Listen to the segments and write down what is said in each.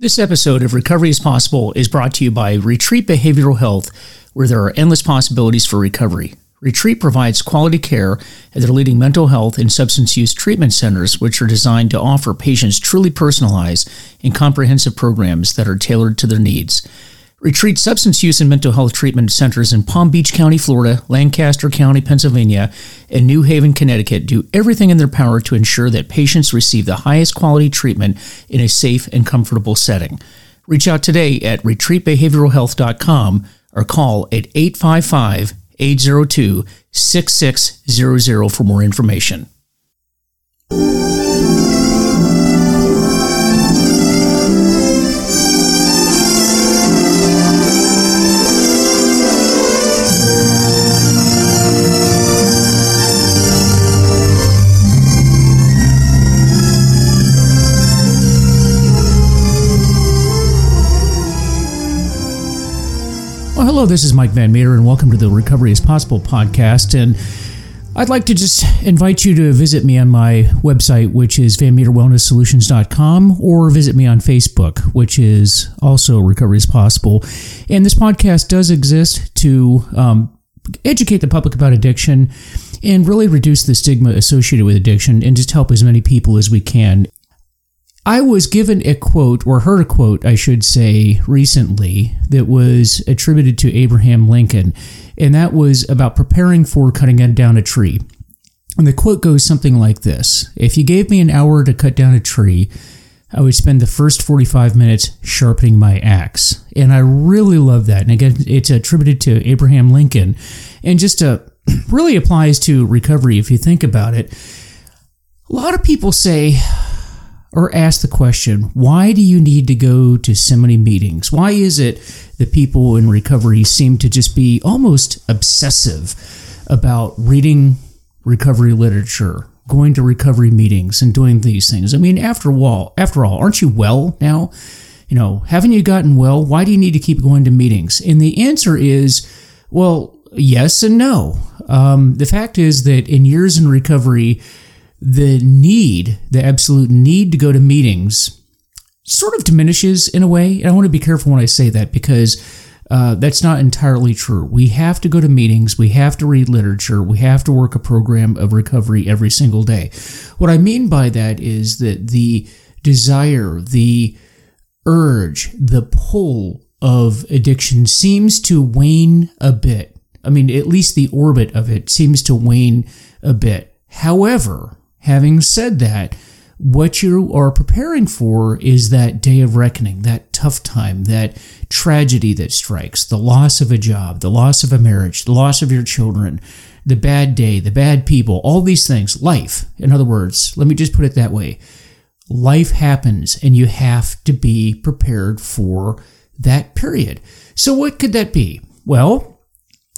This episode of Recovery is Possible is brought to you by Retreat Behavioral Health, where there are endless possibilities for recovery. Retreat provides quality care at their leading mental health and substance use treatment centers, which are designed to offer patients truly personalized and comprehensive programs that are tailored to their needs. Retreat substance use and mental health treatment centers in Palm Beach County, Florida, Lancaster County, Pennsylvania, and New Haven, Connecticut do everything in their power to ensure that patients receive the highest quality treatment in a safe and comfortable setting. Reach out today at retreatbehavioralhealth.com or call at 855 802 6600 for more information. Hello, this is Mike Van Meter, and welcome to the Recovery is Possible podcast. And I'd like to just invite you to visit me on my website, which is vanmeterwellnesssolutions.com, or visit me on Facebook, which is also Recovery is Possible. And this podcast does exist to um, educate the public about addiction and really reduce the stigma associated with addiction and just help as many people as we can. I was given a quote, or heard a quote, I should say, recently that was attributed to Abraham Lincoln, and that was about preparing for cutting down a tree. And the quote goes something like this If you gave me an hour to cut down a tree, I would spend the first 45 minutes sharpening my axe. And I really love that. And again, it's attributed to Abraham Lincoln and just uh, really applies to recovery if you think about it. A lot of people say, or ask the question why do you need to go to so many meetings? Why is it that people in recovery seem to just be almost obsessive about reading recovery literature, going to recovery meetings, and doing these things? I mean, after all, after all, aren't you well now? You know, haven't you gotten well? Why do you need to keep going to meetings? And the answer is, well, yes and no. Um, the fact is that in years in recovery, the need, the absolute need to go to meetings sort of diminishes in a way. And I want to be careful when I say that because uh, that's not entirely true. We have to go to meetings, we have to read literature, we have to work a program of recovery every single day. What I mean by that is that the desire, the urge, the pull of addiction seems to wane a bit. I mean, at least the orbit of it seems to wane a bit. However, Having said that, what you are preparing for is that day of reckoning, that tough time, that tragedy that strikes, the loss of a job, the loss of a marriage, the loss of your children, the bad day, the bad people, all these things, life. In other words, let me just put it that way life happens and you have to be prepared for that period. So, what could that be? Well,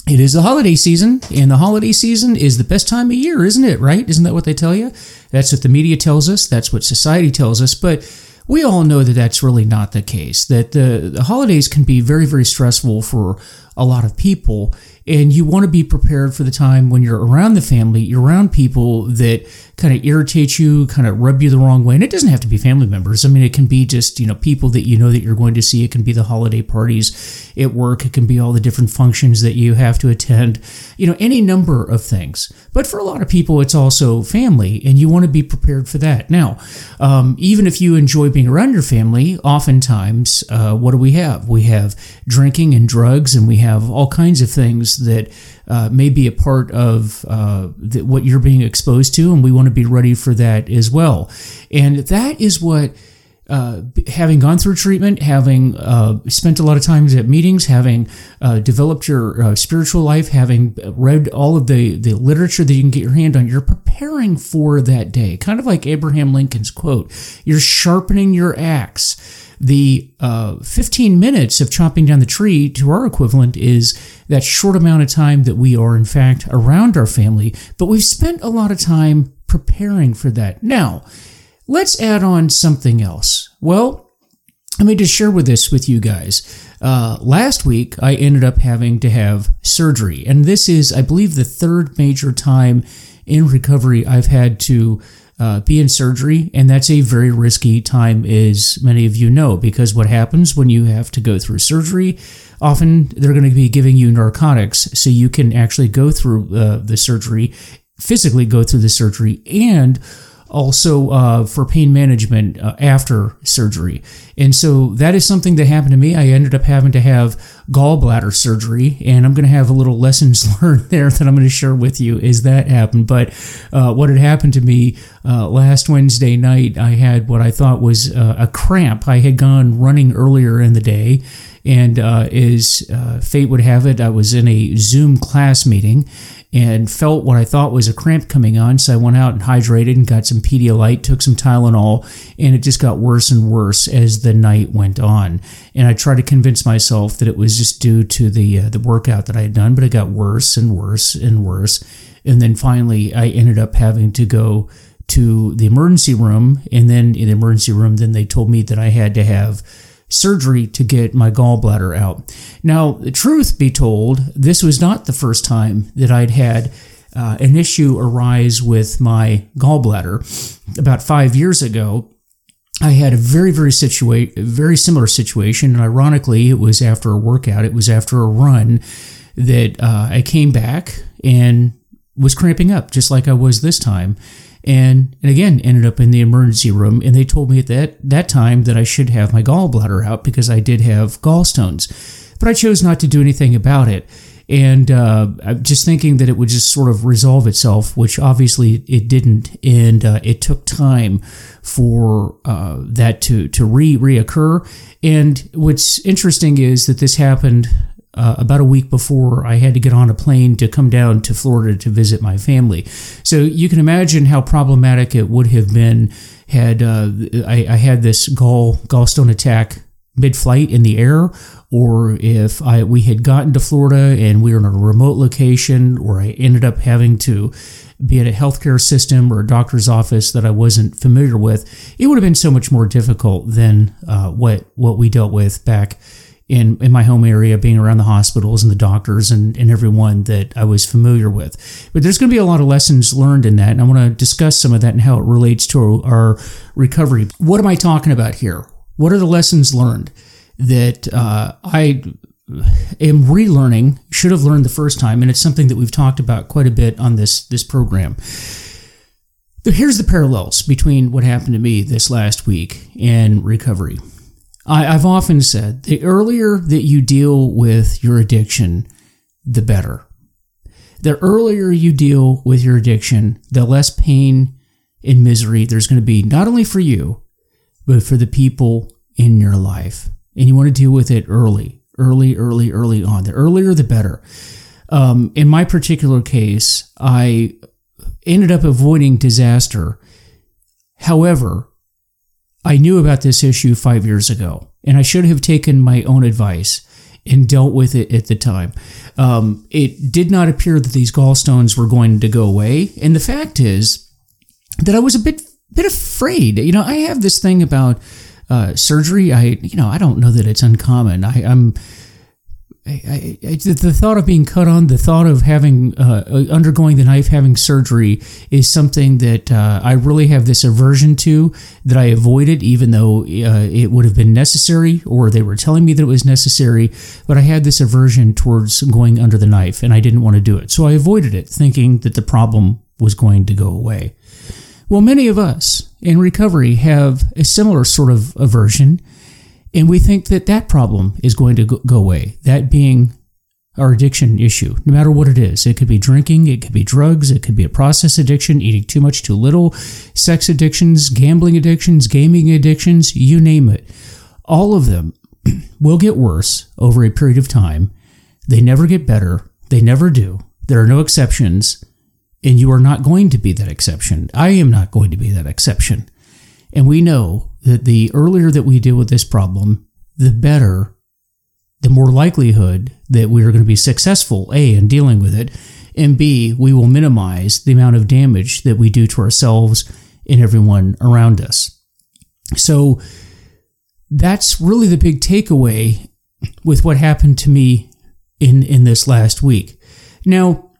it is the holiday season, and the holiday season is the best time of year, isn't it? Right? Isn't that what they tell you? That's what the media tells us. That's what society tells us. But we all know that that's really not the case. That the, the holidays can be very, very stressful for a lot of people and you want to be prepared for the time when you're around the family, you're around people that kind of irritate you, kind of rub you the wrong way. And it doesn't have to be family members. I mean, it can be just, you know, people that you know that you're going to see. It can be the holiday parties at work. It can be all the different functions that you have to attend, you know, any number of things. But for a lot of people, it's also family, and you want to be prepared for that. Now, um, even if you enjoy being around your family, oftentimes, uh, what do we have? We have drinking and drugs, and we have all kinds of things that uh, may be a part of uh, the, what you're being exposed to, and we want to be ready for that as well. And that is what. Uh, having gone through treatment, having uh, spent a lot of times at meetings, having uh, developed your uh, spiritual life, having read all of the, the literature that you can get your hand on, you're preparing for that day. Kind of like Abraham Lincoln's quote you're sharpening your axe the uh, 15 minutes of chopping down the tree to our equivalent is that short amount of time that we are, in fact, around our family, but we've spent a lot of time preparing for that. Now, let's add on something else. Well, let me just share with this with you guys. Uh, last week, I ended up having to have surgery, and this is, I believe, the third major time in recovery I've had to uh, be in surgery, and that's a very risky time, as many of you know, because what happens when you have to go through surgery? Often they're going to be giving you narcotics so you can actually go through uh, the surgery, physically go through the surgery, and also uh, for pain management uh, after surgery. And so that is something that happened to me. I ended up having to have gallbladder surgery, and I'm going to have a little lessons learned there that I'm going to share with you as that happened. But uh, what had happened to me uh, last Wednesday night, I had what I thought was uh, a cramp. I had gone running earlier in the day. And uh, as fate would have it, I was in a Zoom class meeting, and felt what I thought was a cramp coming on. So I went out and hydrated and got some Pedialyte, took some Tylenol, and it just got worse and worse as the night went on. And I tried to convince myself that it was just due to the uh, the workout that I had done, but it got worse and worse and worse. And then finally, I ended up having to go to the emergency room. And then in the emergency room, then they told me that I had to have surgery to get my gallbladder out. Now, the truth be told, this was not the first time that I'd had uh, an issue arise with my gallbladder. About five years ago, I had a very, very situa- very similar situation, and ironically, it was after a workout. It was after a run that uh, I came back and was cramping up, just like I was this time and and again ended up in the emergency room. And they told me at that that time that I should have my gallbladder out because I did have gallstones. But I chose not to do anything about it. And uh, just thinking that it would just sort of resolve itself which obviously it didn't. And uh, it took time for uh, that to to re reoccur and what's interesting is that this happened uh, about a week before I had to get on a plane to come down to Florida to visit my family. So you can imagine how problematic it would have been had uh, I, I, had this gall gallstone attack mid-flight in the air, or if I we had gotten to Florida and we were in a remote location, or I ended up having to be at a healthcare system or a doctor's office that I wasn't familiar with, it would have been so much more difficult than uh, what what we dealt with back in, in my home area, being around the hospitals and the doctors and, and everyone that I was familiar with. But there's going to be a lot of lessons learned in that, and I want to discuss some of that and how it relates to our recovery. What am I talking about here? What are the lessons learned that uh, I am relearning, should have learned the first time, and it's something that we've talked about quite a bit on this this program. Here's the parallels between what happened to me this last week and recovery. I, I've often said the earlier that you deal with your addiction, the better. The earlier you deal with your addiction, the less pain and misery there's going to be, not only for you, but for the people in your life. And you want to deal with it early, early, early, early on. The earlier, the better. Um, in my particular case, I ended up avoiding disaster. However, I knew about this issue five years ago, and I should have taken my own advice and dealt with it at the time. Um, it did not appear that these gallstones were going to go away, and the fact is that I was a bit bit afraid. You know, I have this thing about uh, surgery. I you know I don't know that it's uncommon. I, I'm I, I, the thought of being cut on, the thought of having uh, uh, undergoing the knife, having surgery, is something that uh, I really have this aversion to. That I avoided, even though uh, it would have been necessary, or they were telling me that it was necessary. But I had this aversion towards going under the knife, and I didn't want to do it, so I avoided it, thinking that the problem was going to go away. Well, many of us in recovery have a similar sort of aversion and we think that that problem is going to go away, that being our addiction issue, no matter what it is. It could be drinking, it could be drugs, it could be a process addiction, eating too much, too little, sex addictions, gambling addictions, gaming addictions, you name it. All of them will get worse over a period of time. They never get better, they never do. There are no exceptions, and you are not going to be that exception. I am not going to be that exception. And we know that the earlier that we deal with this problem, the better, the more likelihood that we are going to be successful, A, in dealing with it, and B, we will minimize the amount of damage that we do to ourselves and everyone around us. So that's really the big takeaway with what happened to me in, in this last week. Now,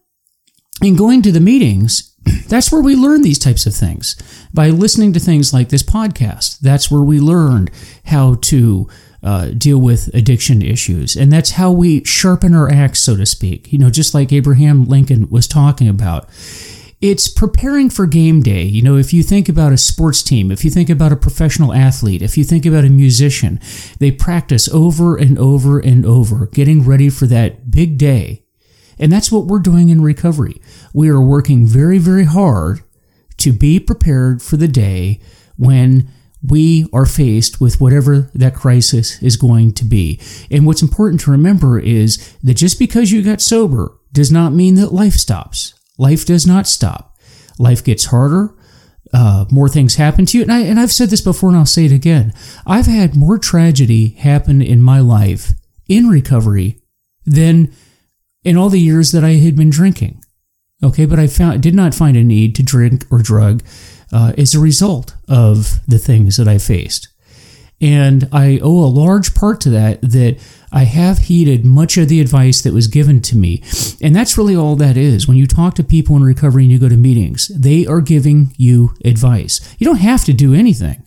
in going to the meetings, that's where we learn these types of things by listening to things like this podcast. That's where we learned how to uh, deal with addiction issues. And that's how we sharpen our axe, so to speak. You know, just like Abraham Lincoln was talking about. It's preparing for game day. You know, if you think about a sports team, if you think about a professional athlete, if you think about a musician, they practice over and over and over, getting ready for that big day. And that's what we're doing in recovery. We are working very, very hard to be prepared for the day when we are faced with whatever that crisis is going to be. And what's important to remember is that just because you got sober does not mean that life stops. Life does not stop. Life gets harder. Uh, more things happen to you. And, I, and I've said this before and I'll say it again. I've had more tragedy happen in my life in recovery than in all the years that I had been drinking. Okay, but I found did not find a need to drink or drug uh, as a result of the things that I faced. And I owe a large part to that that I have heeded much of the advice that was given to me. And that's really all that is. When you talk to people in recovery and you go to meetings, they are giving you advice. You don't have to do anything.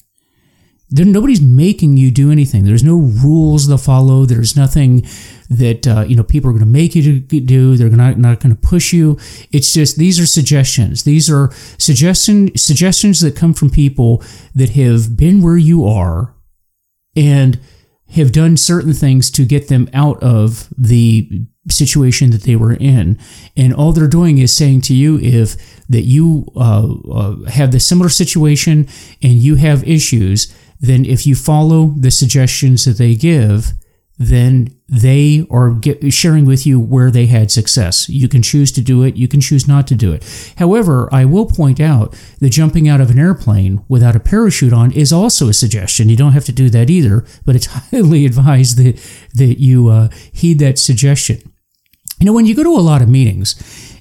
There, nobody's making you do anything. There's no rules to follow. There's nothing that uh, you know people are going to make you do. They're not not going to push you. It's just these are suggestions. These are suggestion suggestions that come from people that have been where you are and have done certain things to get them out of the situation that they were in. And all they're doing is saying to you if that you uh, uh, have the similar situation and you have issues, then if you follow the suggestions that they give, then they are get, sharing with you where they had success. You can choose to do it, you can choose not to do it. However, I will point out that jumping out of an airplane without a parachute on is also a suggestion. You don't have to do that either, but it's highly advised that, that you uh, heed that suggestion. You know, when you go to a lot of meetings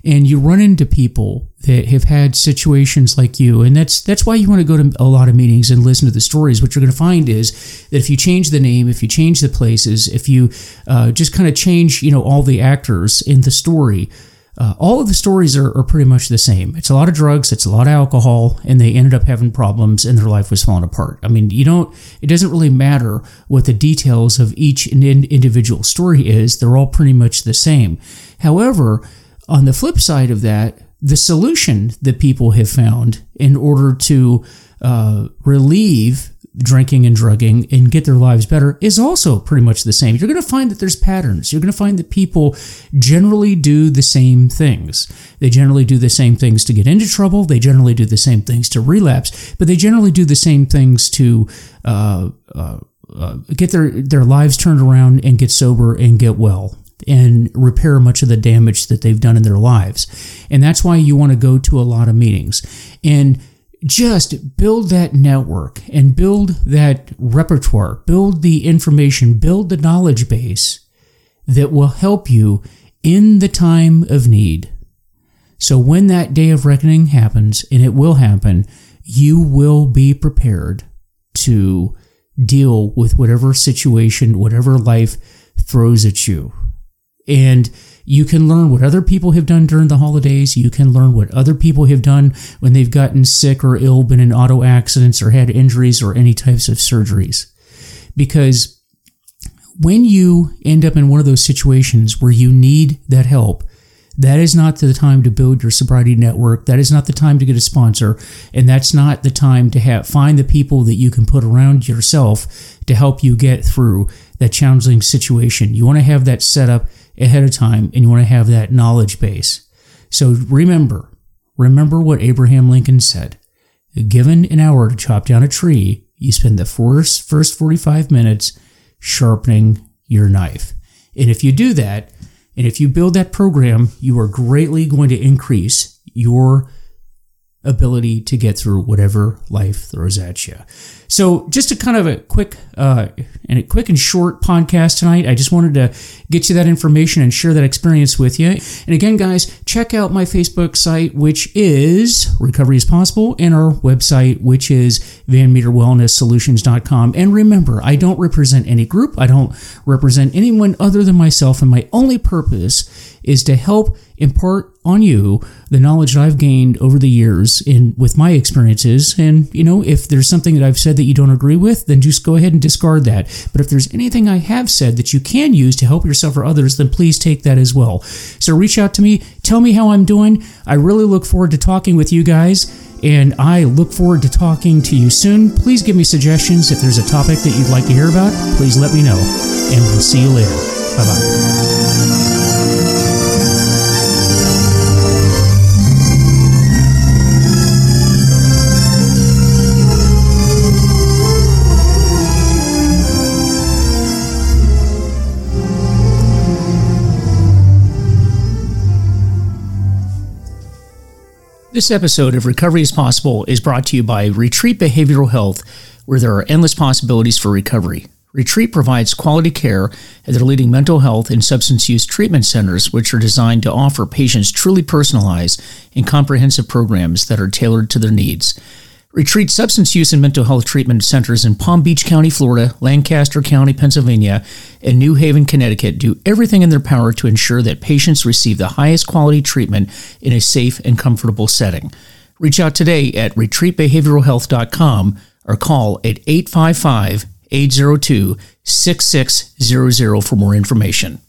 and you run into people that have had situations like you, and that's that's why you want to go to a lot of meetings and listen to the stories. What you're going to find is that if you change the name, if you change the places, if you uh, just kind of change, you know, all the actors in the story, uh, all of the stories are, are, pretty much the same. It's a lot of drugs, it's a lot of alcohol, and they ended up having problems and their life was falling apart. I mean, you don't, it doesn't really matter what the details of each individual story is, they're all pretty much the same. However, on the flip side of that, the solution that people have found in order to uh, relieve drinking and drugging and get their lives better is also pretty much the same. You're going to find that there's patterns. You're going to find that people generally do the same things. They generally do the same things to get into trouble. They generally do the same things to relapse, but they generally do the same things to uh, uh, uh get their their lives turned around and get sober and get well and repair much of the damage that they've done in their lives. And that's why you want to go to a lot of meetings and just build that network and build that repertoire, build the information, build the knowledge base that will help you in the time of need. So when that day of reckoning happens, and it will happen, you will be prepared to deal with whatever situation, whatever life throws at you. And you can learn what other people have done during the holidays. You can learn what other people have done when they've gotten sick or ill, been in auto accidents or had injuries or any types of surgeries. Because when you end up in one of those situations where you need that help, that is not the time to build your sobriety network. That is not the time to get a sponsor. And that's not the time to have, find the people that you can put around yourself to help you get through that challenging situation. You want to have that set up ahead of time and you want to have that knowledge base. So remember, remember what Abraham Lincoln said. Given an hour to chop down a tree, you spend the first, first 45 minutes sharpening your knife. And if you do that, and if you build that program, you are greatly going to increase your ability to get through whatever life throws at you. So, just a kind of a quick uh, and a quick and short podcast tonight. I just wanted to get you that information and share that experience with you. And again, guys, check out my Facebook site, which is Recovery is Possible, and our website, which is VanMeterWellnessSolutions.com. And remember, I don't represent any group. I don't represent anyone other than myself, and my only purpose is to help impart on you the knowledge that I've gained over the years in with my experiences. And you know, if there's something that I've said that you don't agree with, then just go ahead and discard that. But if there's anything I have said that you can use to help yourself or others, then please take that as well. So reach out to me, tell me how I'm doing. I really look forward to talking with you guys and I look forward to talking to you soon. Please give me suggestions. If there's a topic that you'd like to hear about, please let me know. And we'll see you later. Bye bye. This episode of Recovery is Possible is brought to you by Retreat Behavioral Health, where there are endless possibilities for recovery. Retreat provides quality care at their leading mental health and substance use treatment centers, which are designed to offer patients truly personalized and comprehensive programs that are tailored to their needs. Retreat substance use and mental health treatment centers in Palm Beach County, Florida, Lancaster County, Pennsylvania, and New Haven, Connecticut do everything in their power to ensure that patients receive the highest quality treatment in a safe and comfortable setting. Reach out today at retreatbehavioralhealth.com or call at 855 802 6600 for more information.